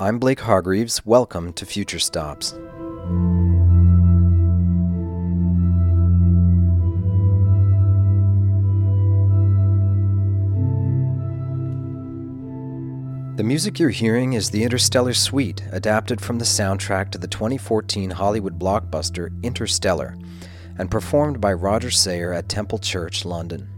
I'm Blake Hargreaves. Welcome to Future Stops. The music you're hearing is the Interstellar Suite, adapted from the soundtrack to the 2014 Hollywood blockbuster Interstellar, and performed by Roger Sayer at Temple Church, London.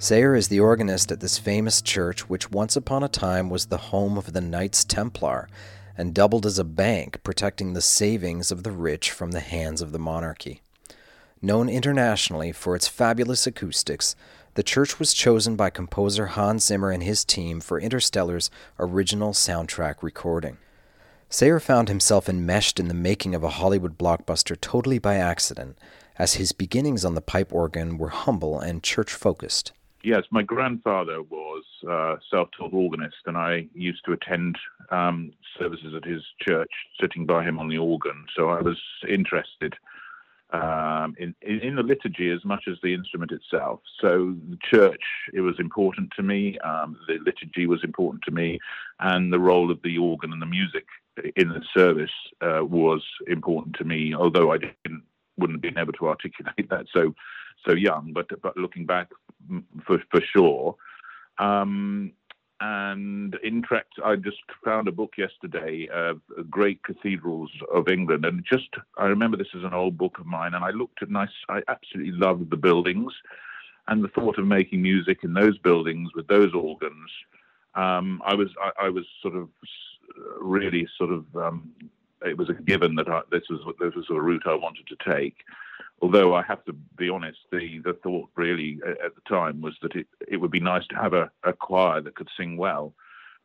Sayer is the organist at this famous church, which once upon a time was the home of the Knights Templar and doubled as a bank protecting the savings of the rich from the hands of the monarchy. Known internationally for its fabulous acoustics, the church was chosen by composer Hans Zimmer and his team for Interstellar's original soundtrack recording. Sayer found himself enmeshed in the making of a Hollywood blockbuster totally by accident, as his beginnings on the pipe organ were humble and church focused. Yes, my grandfather was a self taught organist, and I used to attend um, services at his church, sitting by him on the organ. So I was interested um, in, in the liturgy as much as the instrument itself. So the church, it was important to me. Um, the liturgy was important to me, and the role of the organ and the music in the service uh, was important to me. Although I didn't, wouldn't have been able to articulate that so so young, but but looking back, for for sure. Um, and in fact, I just found a book yesterday, uh, Great Cathedrals of England, and just I remember this is an old book of mine, and I looked at and I, I absolutely loved the buildings, and the thought of making music in those buildings with those organs. Um, I was I, I, was sort of really sort of um, it was a given that I, this was this was a route I wanted to take although I have to be honest, the, the thought really at the time was that it, it would be nice to have a, a choir that could sing well.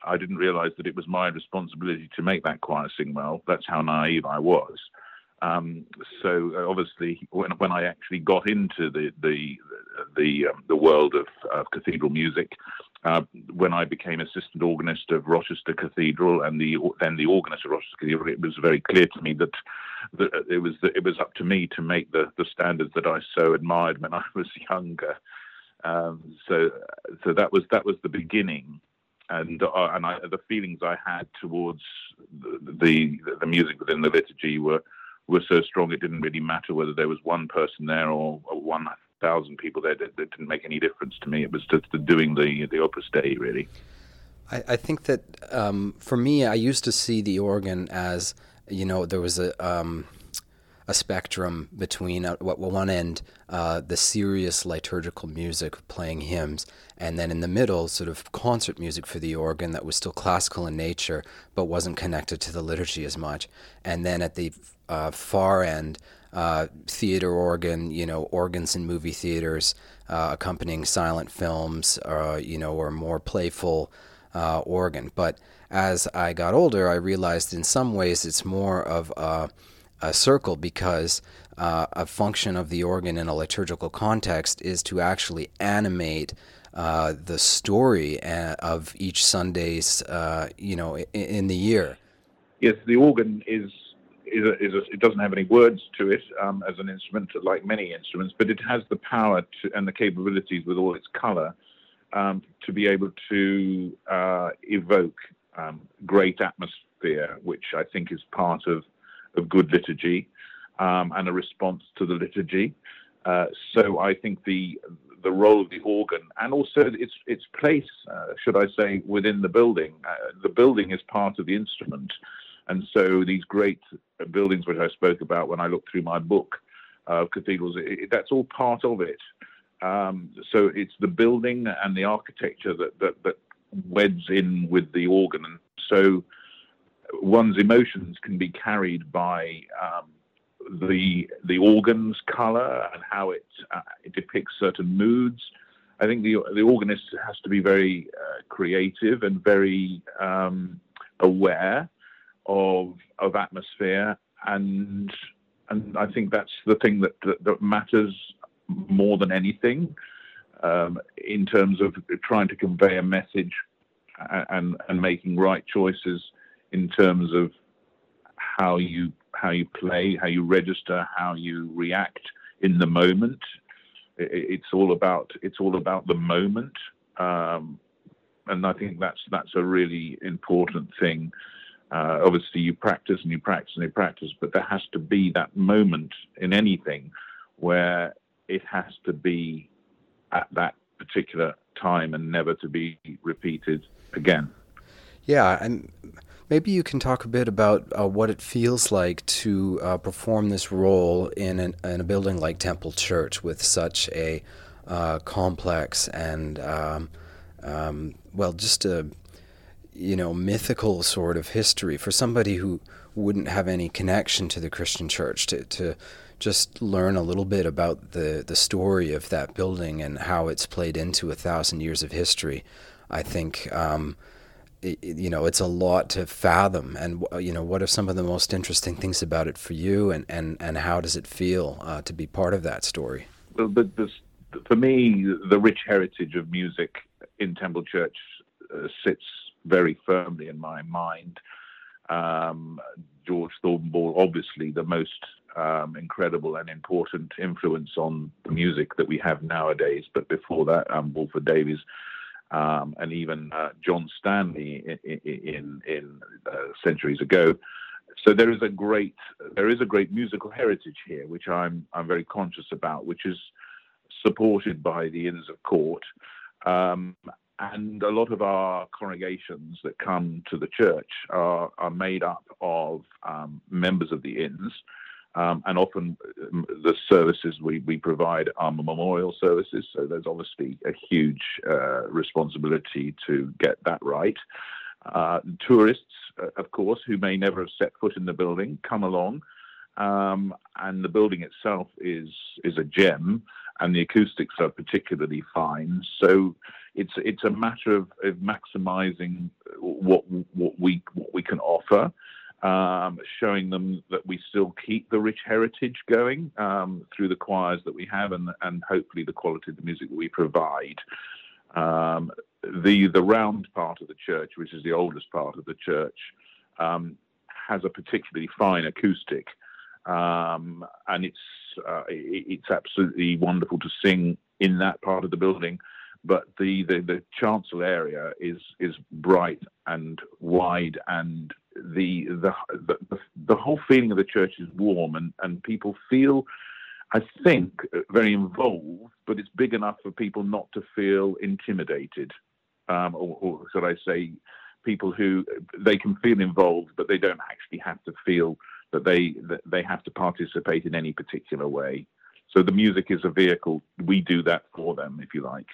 I didn't realize that it was my responsibility to make that choir sing well. That's how naive I was. Um, so uh, obviously, when, when I actually got into the the the, um, the world of, of cathedral music, uh, when I became assistant organist of Rochester Cathedral and the then the organist of Rochester Cathedral, it was very clear to me that, that it was it was up to me to make the, the standards that I so admired when I was younger. Um, so so that was that was the beginning, and uh, and I, the feelings I had towards the, the the music within the liturgy were were so strong it didn't really matter whether there was one person there or, one thousand people there, that, didn't make any difference to me. It was just the doing the the Opus Dei, really. I, I think that um, for me, I used to see the organ as you know there was a um, a spectrum between uh, what one end uh, the serious liturgical music playing hymns and then in the middle sort of concert music for the organ that was still classical in nature but wasn't connected to the liturgy as much. And then at the uh, far end uh, theater organ, you know, organs in movie theaters uh, accompanying silent films, you know, or more playful uh, organ. But as I got older, I realized in some ways it's more of a, a circle because uh, a function of the organ in a liturgical context is to actually animate uh, the story of each Sunday's, you know, in, in the year. Yes, the organ is is, a, is a, it doesn't have any words to it um, as an instrument, like many instruments, but it has the power to, and the capabilities with all its color um, to be able to uh, evoke um, great atmosphere, which I think is part of, of good liturgy um, and a response to the liturgy. Uh, so I think the the role of the organ and also its its place, uh, should I say, within the building. Uh, the building is part of the instrument. And so these great buildings, which I spoke about when I looked through my book of uh, cathedrals, it, that's all part of it. Um, so it's the building and the architecture that, that, that weds in with the organ. And so one's emotions can be carried by um, the the organ's color and how it, uh, it depicts certain moods. I think the the organist has to be very uh, creative and very um, aware of of atmosphere, and and I think that's the thing that that, that matters more than anything um, in terms of trying to convey a message and and making right choices in terms of how you how you play, how you register, how you react in the moment. It's all about it's all about the moment, um, and I think that's that's a really important thing Uh, obviously, you practice and you practice and you practice, but there has to be that moment in anything where it has to be at that particular time and never to be repeated again. Yeah, and maybe you can talk a bit about uh, what it feels like to uh, perform this role in, an, in a building like Temple Church with such a uh, complex and um, um, well, just a you know mythical sort of history for somebody who wouldn't have any connection to the Christian church to to just learn a little bit about the the story of that building and how it's played into a thousand years of history. I think. Um, it, you know, it's a lot to fathom. And you know, what are some of the most interesting things about it for you, and and, and how does it feel uh, to be part of that story? Well, but this, for me, the rich heritage of music in Temple Church uh, sits very firmly in my mind. Um, George Thalben-Ball, obviously the most um, incredible and important influence on the music that we have nowadays. But before that, um, Walford Davies um, and even uh, John Stanley in, in, in uh, centuries ago. So there is a great there is a great musical heritage here, which I'm I'm very conscious about, which is supported by the Inns of Court. Um, and a lot of our congregations that come to the church are, are made up of um, members of the inns. Um, and often um, the services we, we provide are memorial services, so there's obviously a huge uh, responsibility to get that right. Uh, tourists, uh, of course, who may never have set foot in the building, come along, um, and the building itself is is a gem, and the acoustics are particularly fine. So it's it's a matter of, of maximizing what what we what we can offer. Um, showing them that we still keep the rich heritage going um, through the choirs that we have and, and hopefully the quality of the music that we provide. Um, the the round part of the church, which is the oldest part of the church, um, has a particularly fine acoustic, um, and it's uh, it's absolutely wonderful to sing in that part of the building but the, the, the chancel area is is bright and wide and the, the the the whole feeling of the church is warm and and people feel I think very involved but it's big enough for people not to feel intimidated. Um, or, or should I say people who they can feel involved but they don't actually have to feel that they that they have to participate in any particular way. So the music is a vehicle. We do that for them if you like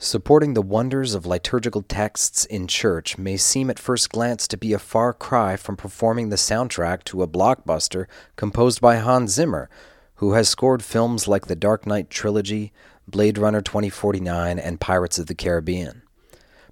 Supporting the wonders of liturgical texts in church may seem at first glance to be a far cry from performing the soundtrack to a blockbuster composed by Hans Zimmer, who has scored films like the Dark Knight trilogy, Blade Runner 2049, and Pirates of the Caribbean.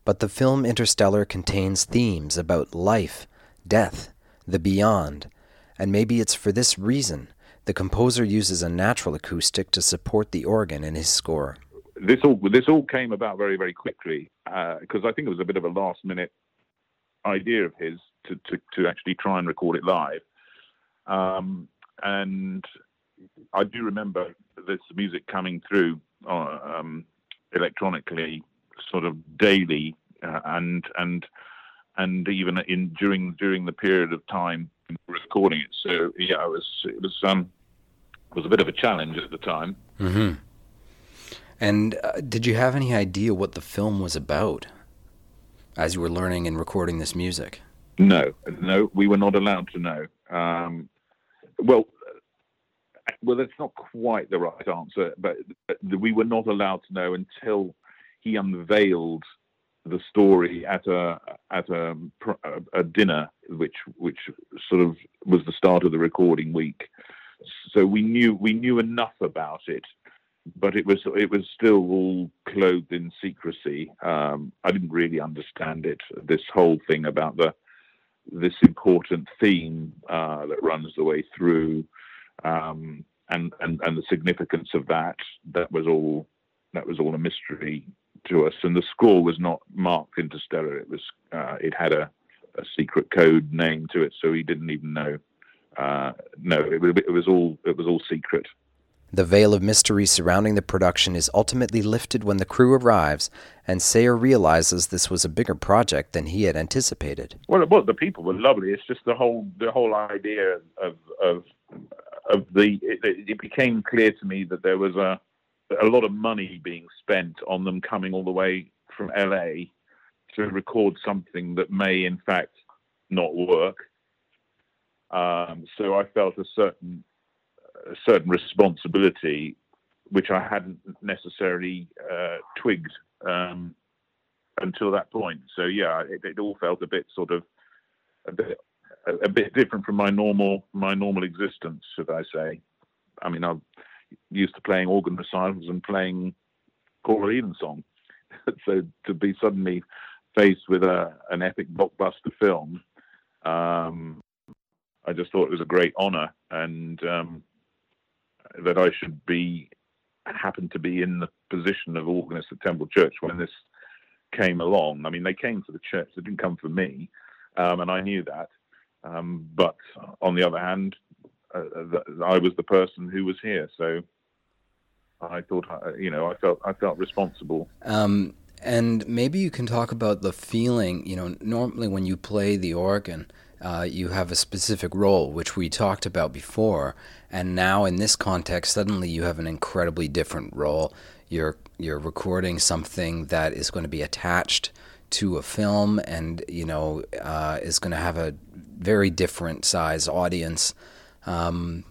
But the film Interstellar contains themes about life, death, the beyond, and maybe it's for this reason the composer uses a natural acoustic to support the organ in his score this all this all came about very very quickly because uh, I think it was a bit of a last minute idea of his to to, to actually try and record it live, um, and I do remember this music coming through uh, um, electronically sort of daily uh, and and and even in during during the period of time recording it. So yeah, it was it was um it was a bit of a challenge at the time. Mm-hmm. And uh, did you have any idea what the film was about as you were learning and recording this music? No, no, we were not allowed to know. Um, well, well, that's not quite the right answer, but we were not allowed to know until he unveiled the story at a at a, a dinner, which which sort of was the start of the recording week. So we knew we knew enough about it but it was it was still all clothed in secrecy. Um, I didn't really understand it. This whole thing about the this important theme uh, that runs the way through, um, and and and the significance of that. That was all that was all a mystery to us. And the score was not marked interstellar. It was uh, it had a, a secret code name to it, so he didn't even know. Uh, no, it it was all it was all secret. The veil of mystery surrounding the production is ultimately lifted when the crew arrives, and Sayer realizes this was a bigger project than he had anticipated. Well, well, the people were lovely. It's just the whole the whole idea of of of the. It, it became clear to me that there was a a lot of money being spent on them coming all the way from LA to record something that may, in fact, not work. Um, so I felt a certain a certain responsibility, which I hadn't necessarily uh, twigged um, until that point. So yeah, it, it, all felt a bit sort of a bit a, a, bit different from my normal my normal existence, should I say? I mean, I'm used to playing organ recitals and playing Choral Evensong, so to be suddenly faced with a an epic blockbuster film. Um, I just thought it was a great honor, and um, that I should be happen to be in the position of organist at Temple Church when this came along. I mean, they came for the church; they didn't come for me, um, and I knew that. Um, but on the other hand, uh, I was the person who was here, so I thought, uh, you know, I felt I felt responsible. Um, and maybe you can talk about the feeling. You know, normally when you play the organ, uh, you have a specific role, which we talked about before, and now in this context, suddenly you have an incredibly different role. You're you're recording something that is going to be attached to a film, and you know uh, is going to have a very different size audience. Um,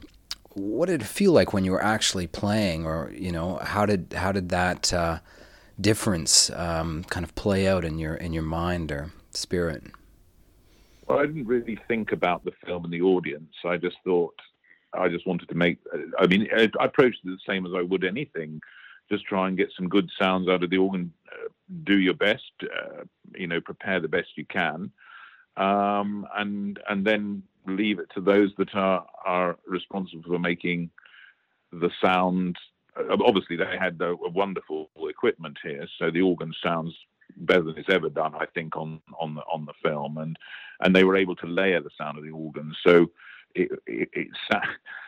what did it feel like when you were actually playing, or you know, how did how did that uh, difference um, kind of play out in your in your mind or spirit? Well, I didn't really think about the film and the audience. I just thought, I just wanted to make. I mean, I approached it the same as I would anything. Just try and get some good sounds out of the organ. Uh, do your best. Uh, you know, prepare the best you can, um, and and then leave it to those that are are responsible for making the sound. Obviously, they had the wonderful equipment here, so the organ sounds better than it's ever done, I think, on on the on the film, and and they were able to layer the sound of the organ. So it it, it,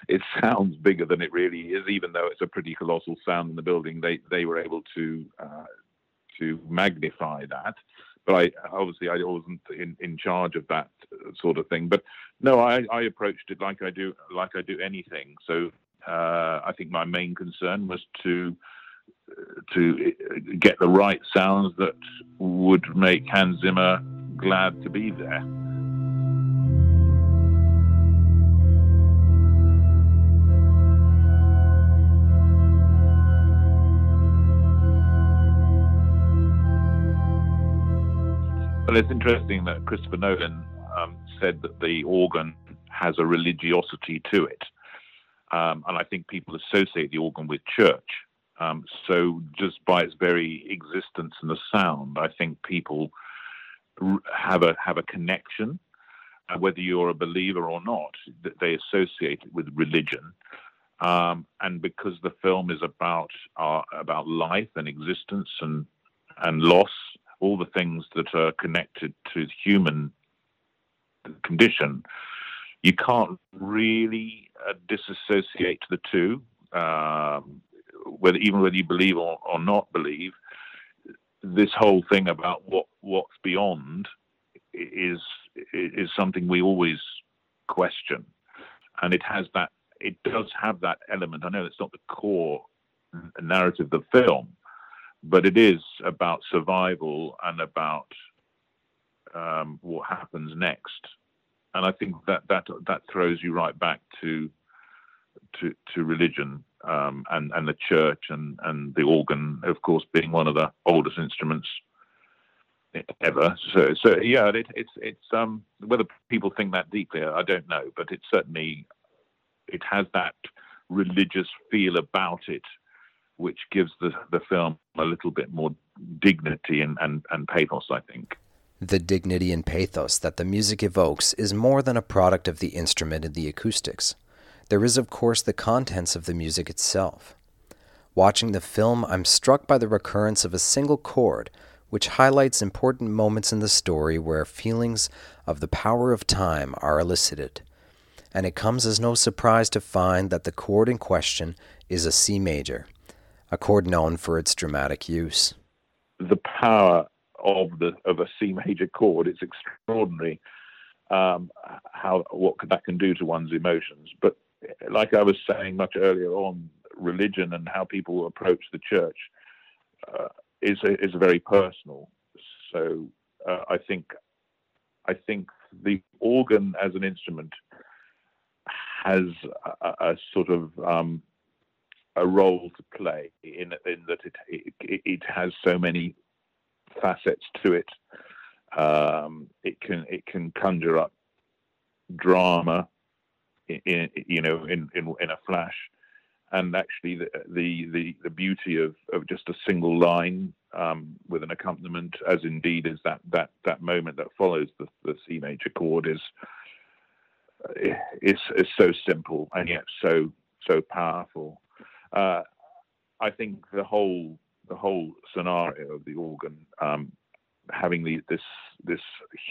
it sounds bigger than it really is, even though it's a pretty colossal sound in the building. They they were able to uh, to magnify that. But I obviously I wasn't in, in charge of that sort of thing. But no, I, I approached it like I do like I do anything. So uh, I think my main concern was to to get the right sounds that would make Hans Zimmer glad to be there. Well, it's interesting that Christopher Nolan um, said that the organ has a religiosity to it. Um, and I think people associate the organ with church. Um, so just by its very existence and the sound, I think people have a have a connection, uh, whether you're a believer or not. That they associate it with religion, um, and because the film is about about life and existence and and loss, all the things that are connected to the human condition, you can't really uh, disassociate the two. Um, whether even whether you believe or, or not believe, this whole thing about what what's beyond is is something we always question, and it has that it does have that element. I know it's not the core narrative of the film, but it is about survival and about um, what happens next. And I think that that that throws you right back to to, to religion um, and and the church and and the organ, of course, being one of the oldest instruments ever. So so yeah, it, it's it's um, whether people think that deeply, I don't know, but it certainly it has that religious feel about it, which gives the the film a little bit more dignity and and, and pathos, I think. The dignity and pathos that the music evokes is more than a product of the instrument and the acoustics. There is, of course, the contents of the music itself. Watching the film, I'm struck by the recurrence of a single chord, which highlights important moments in the story where feelings of the power of time are elicited. and it comes as no surprise to find that the chord in question is a C major, a chord known for its dramatic use. The power of the of a C major chord is extraordinary. Um, how what that can do to one's emotions, but like I was saying much earlier on, religion and how people approach the church uh, is a, is very personal. So uh, I think I think the organ as an instrument has a, a sort of um, a role to play in in that it, it, it has so many facets to it. Um, it can it can conjure up drama, in, you know, in, in in a flash, and actually the the the, the beauty of, of just a single line um, with an accompaniment, as indeed is that that that moment that follows the, the C major chord, is is is so simple and yet so so powerful. Uh, I think the whole the whole scenario of the organ um, having the, this this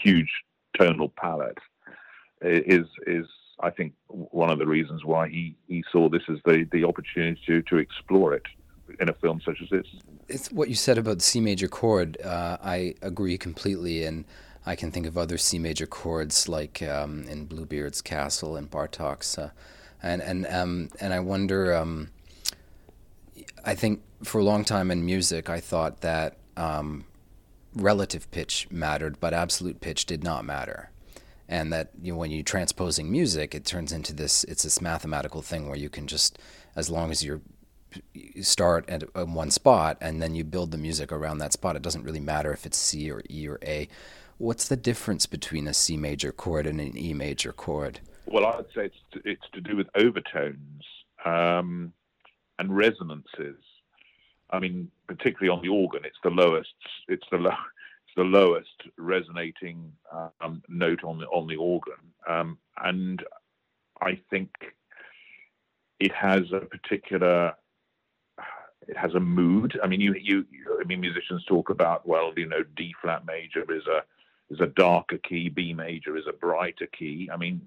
huge tonal palette is is I think one of the reasons why he, he saw this as the, the opportunity to, to explore it in a film such as this. It's what you said about the C major chord. Uh, I agree completely, and I can think of other C major chords like um, in Bluebeard's Castle and Bartok's, uh, and and um, and I wonder. Um, I think for a long time in music, I thought that um, relative pitch mattered, but absolute pitch did not matter and that you know, when you're transposing music, it turns into this. It's this mathematical thing where you can just, as long as you're you start at one spot and then you build the music around that spot. It doesn't really matter if it's C or E or A. What's the difference between a C major chord and an E major chord? Well, I'd say it's to, it's to do with overtones um, and resonances. I mean, particularly on the organ, it's the lowest. It's the low, the lowest resonating um, note on the on the organ, um, and I think it has a particular it has a mood. I mean, you, you, you I mean, musicians talk about well, you know, D flat major is a is a darker key, B major is a brighter key. I mean,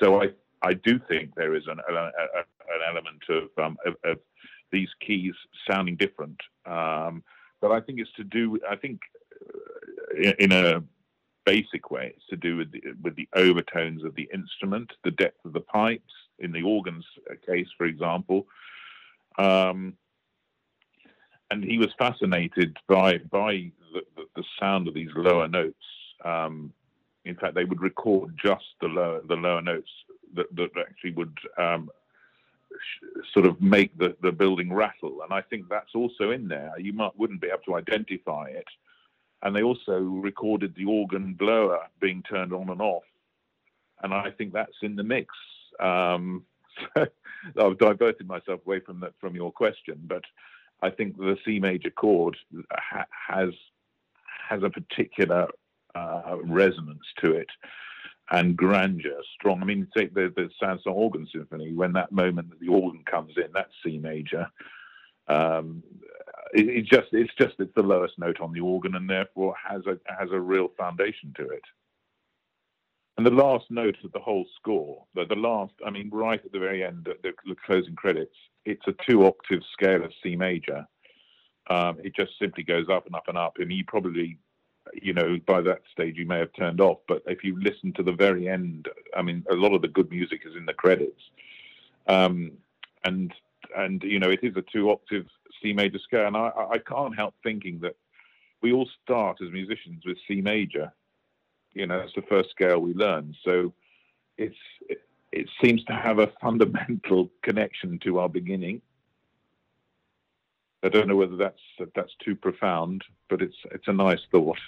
so I I do think there is an an element of um, of, of, these keys sounding different. Um, but I think it's to do. I think in a basic way, it's to do with the, with the overtones of the instrument, the depth of the pipes. In the organs case, for example, um, and he was fascinated by by the, the, the sound of these lower notes. Um, in fact, they would record just the lower the lower notes that, that actually would um, sh- sort of make the, the building rattle. And I think that's also in there. You might wouldn't be able to identify it and they also recorded the organ blower being turned on and off. And I think that's in the mix. Um, so I've diverted myself away from that from your question, but I think the C major chord ha- has has a particular uh, resonance to it and grandeur, strong. I mean, take the the Saint-Saëns Organ Symphony when that moment that the organ comes in, that's C major. Um, it, it, just it's just it's the lowest note on the organ and therefore has a has a real foundation to it. And the last note of the whole score, the, the last, I mean, right at the very end, the, the closing credits, it's a two octave scale of C major. Um, it just simply goes up and up and up. And you probably, you know, by that stage you may have turned off. But if you listen to the very end, I mean, a lot of the good music is in the credits. Um, and and you know, it is a two octave C major scale, and I, I can't help thinking that we all start as musicians with C major. You know, that's the first scale we learn. So it's it, it seems to have a fundamental connection to our beginning. I don't know whether that's that's too profound, but it's it's a nice thought.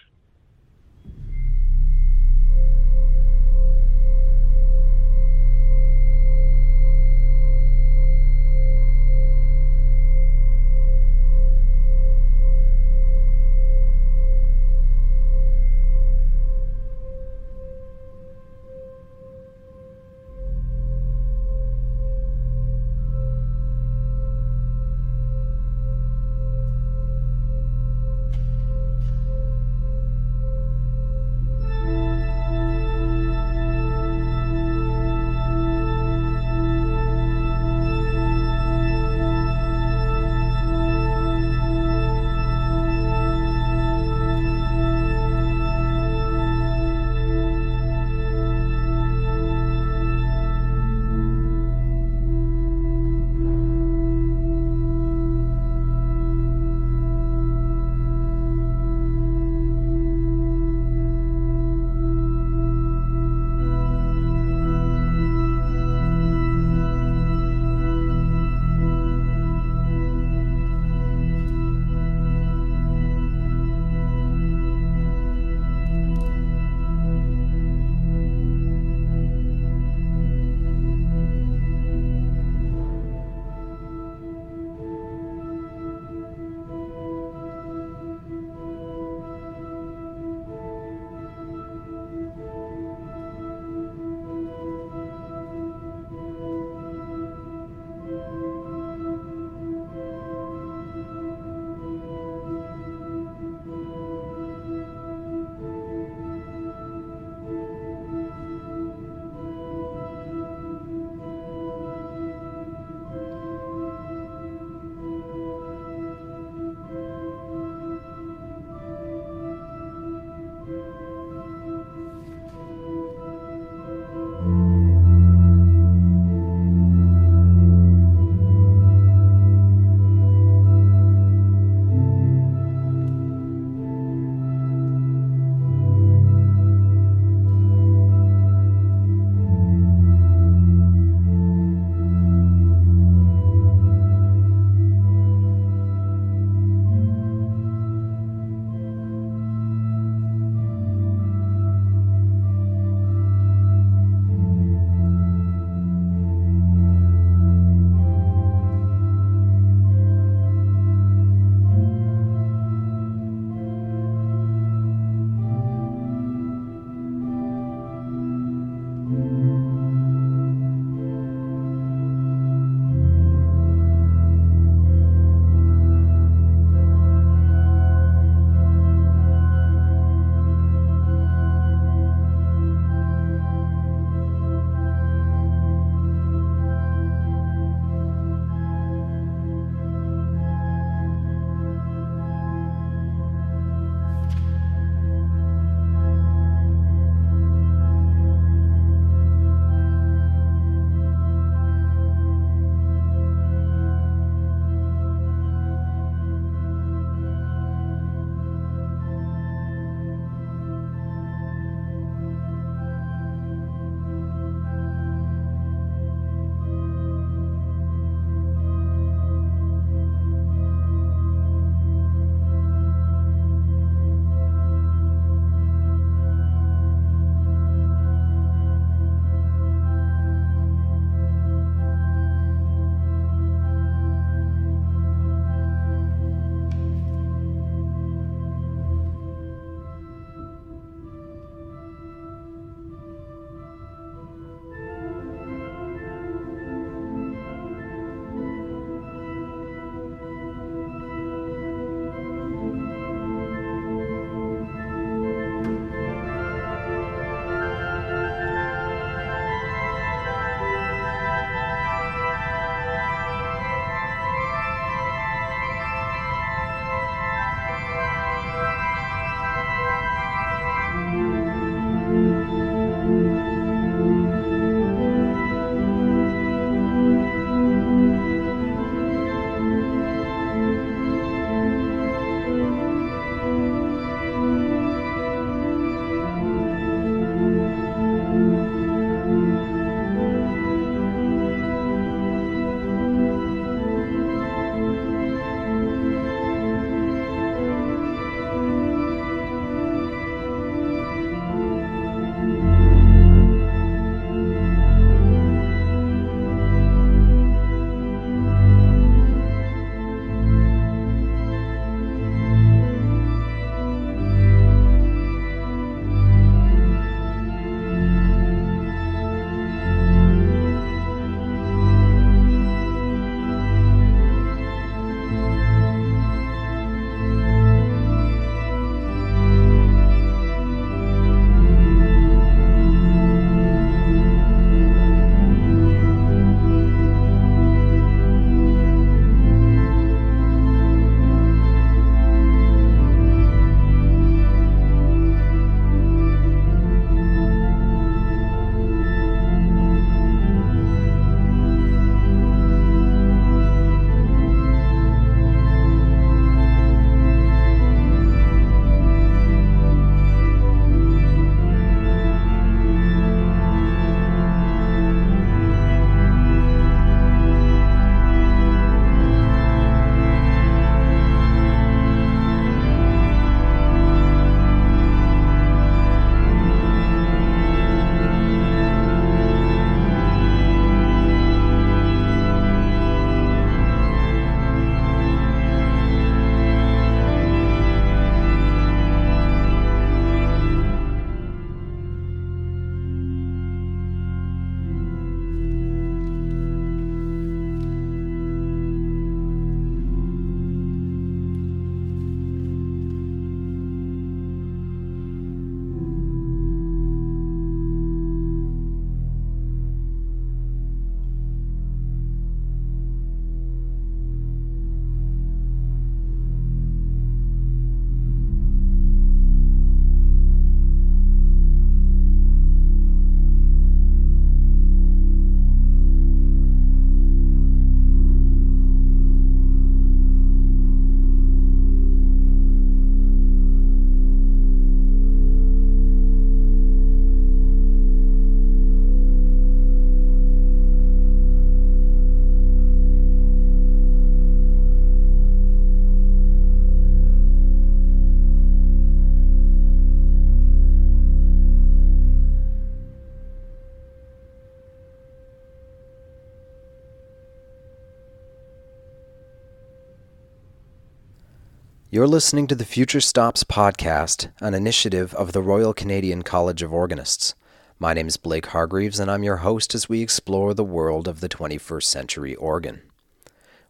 You're listening to the Future Stops podcast, an initiative of the Royal Canadian College of Organists. My name is Blake Hargreaves, and I'm your host as we explore the world of the 21st century organ.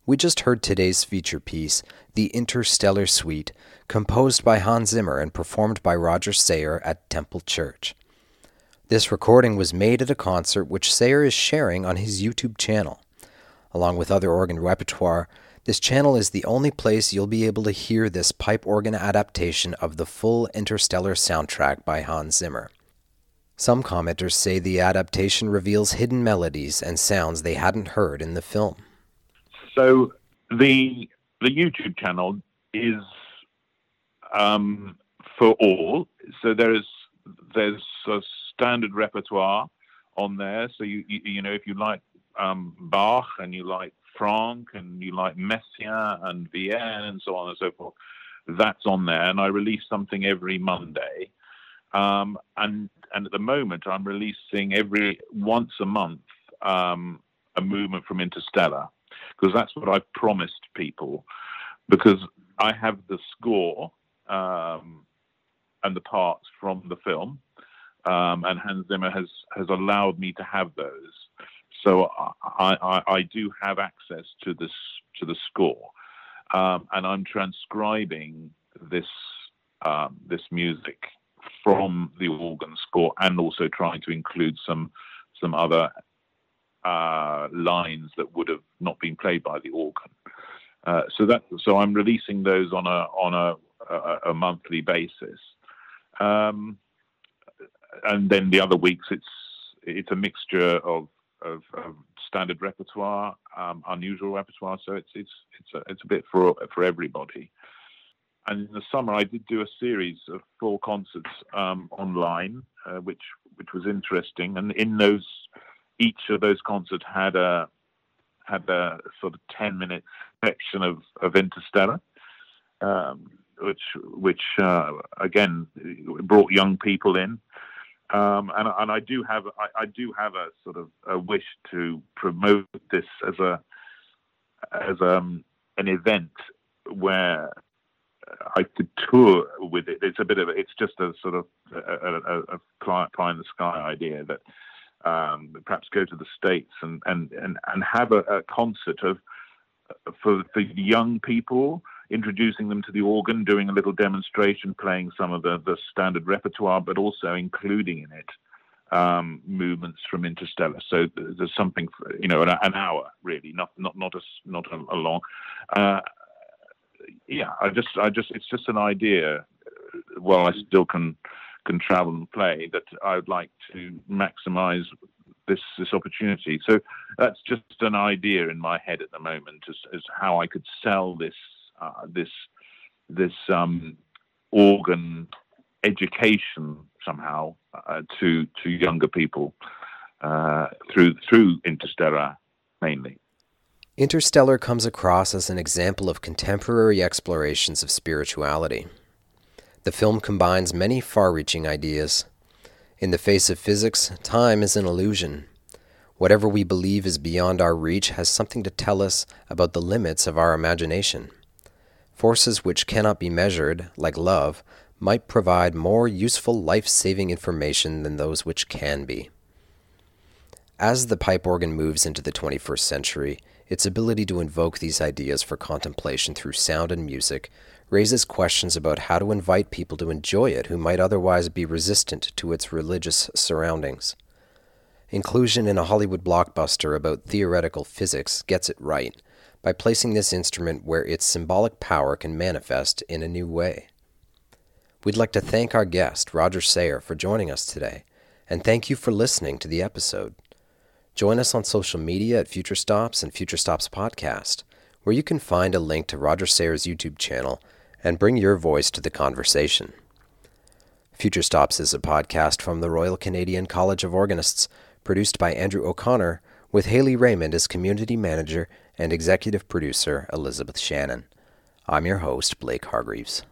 We just heard today's feature piece, The Interstellar Suite, composed by Hans Zimmer and performed by Roger Sayer at Temple Church. This recording was made at a concert which Sayer is sharing on his YouTube channel. Along with other organ repertoire, this channel is the only place you'll be able to hear this pipe organ adaptation of the full Interstellar soundtrack by Hans Zimmer. Some commenters say the adaptation reveals hidden melodies and sounds they hadn't heard in the film. So the the YouTube channel is um, for all. So there's there's a standard repertoire on there. So you you, you know if you like um, Bach and you like Franck and you like Messiaen and Vienne and so on and so forth, that's on there. And I release something every Monday. Um, and and at the moment, I'm releasing every once a month um, a movement from Interstellar because that's what I've promised people. Because I have the score um, and the parts from the film, um, and Hans Zimmer has has allowed me to have those. So I, I, I do have access to this to the score, um, and I'm transcribing this um, this music from the organ score and also trying to include some some other uh, lines that would have not been played by the organ. Uh, so that so I'm releasing those on a on a, a, a monthly basis, um, and then the other weeks it's it's a mixture of of, of standard repertoire, um, unusual repertoire. So it's it's it's a, it's a bit for for everybody and in the summer I did do a series of four concerts um, online, uh, which which was interesting. And in those, each of those concerts had a had a sort of ten minute section of of Interstellar, um, which which uh, again brought young people in. Um, and, and I do have I, I, do have a sort of a wish to promote this as a as um, an event where I could tour with it. It's a bit of it's just a sort of a, a, a pie in the sky idea that um, perhaps go to the states and and and, and have a, a concert of for for young people, introducing them to the organ, doing a little demonstration, playing some of the the standard repertoire, but also including in it um, movements from Interstellar. So there's something, you know, an, an, hour really, not not not a not a, a long. Uh, yeah, I just, I just, it's just an idea. While I still can can travel and play, that I would like to maximise this this opportunity. So that's just an idea in my head at the moment as, as how I could sell this uh, this this um, organ education somehow uh, to to younger people uh, through through Interstellar mainly. Interstellar comes across as an example of contemporary explorations of spirituality. The film combines many far reaching ideas. In the face of physics, time is an illusion. Whatever we believe is beyond our reach has something to tell us about the limits of our imagination. Forces which cannot be measured, like love, might provide more useful life saving information than those which can be. As the pipe organ moves into the 21st century, its ability to invoke these ideas for contemplation through sound and music raises questions about how to invite people to enjoy it who might otherwise be resistant to its religious surroundings. Inclusion in a Hollywood blockbuster about theoretical physics gets it right by placing this instrument where its symbolic power can manifest in a new way. We'd like to thank our guest, Roger Sayer, for joining us today, and thank you for listening to the episode. Join us on social media at Future Stops and Future Stops Podcast, where you can find a link to Roger Sayer's YouTube channel and bring your voice to the conversation. Future Stops is a podcast from the Royal Canadian College of Organists, produced by Andrew O'Connor, with Haley Raymond as community manager and executive producer Elizabeth Shannon. I'm your host, Blake Hargreaves.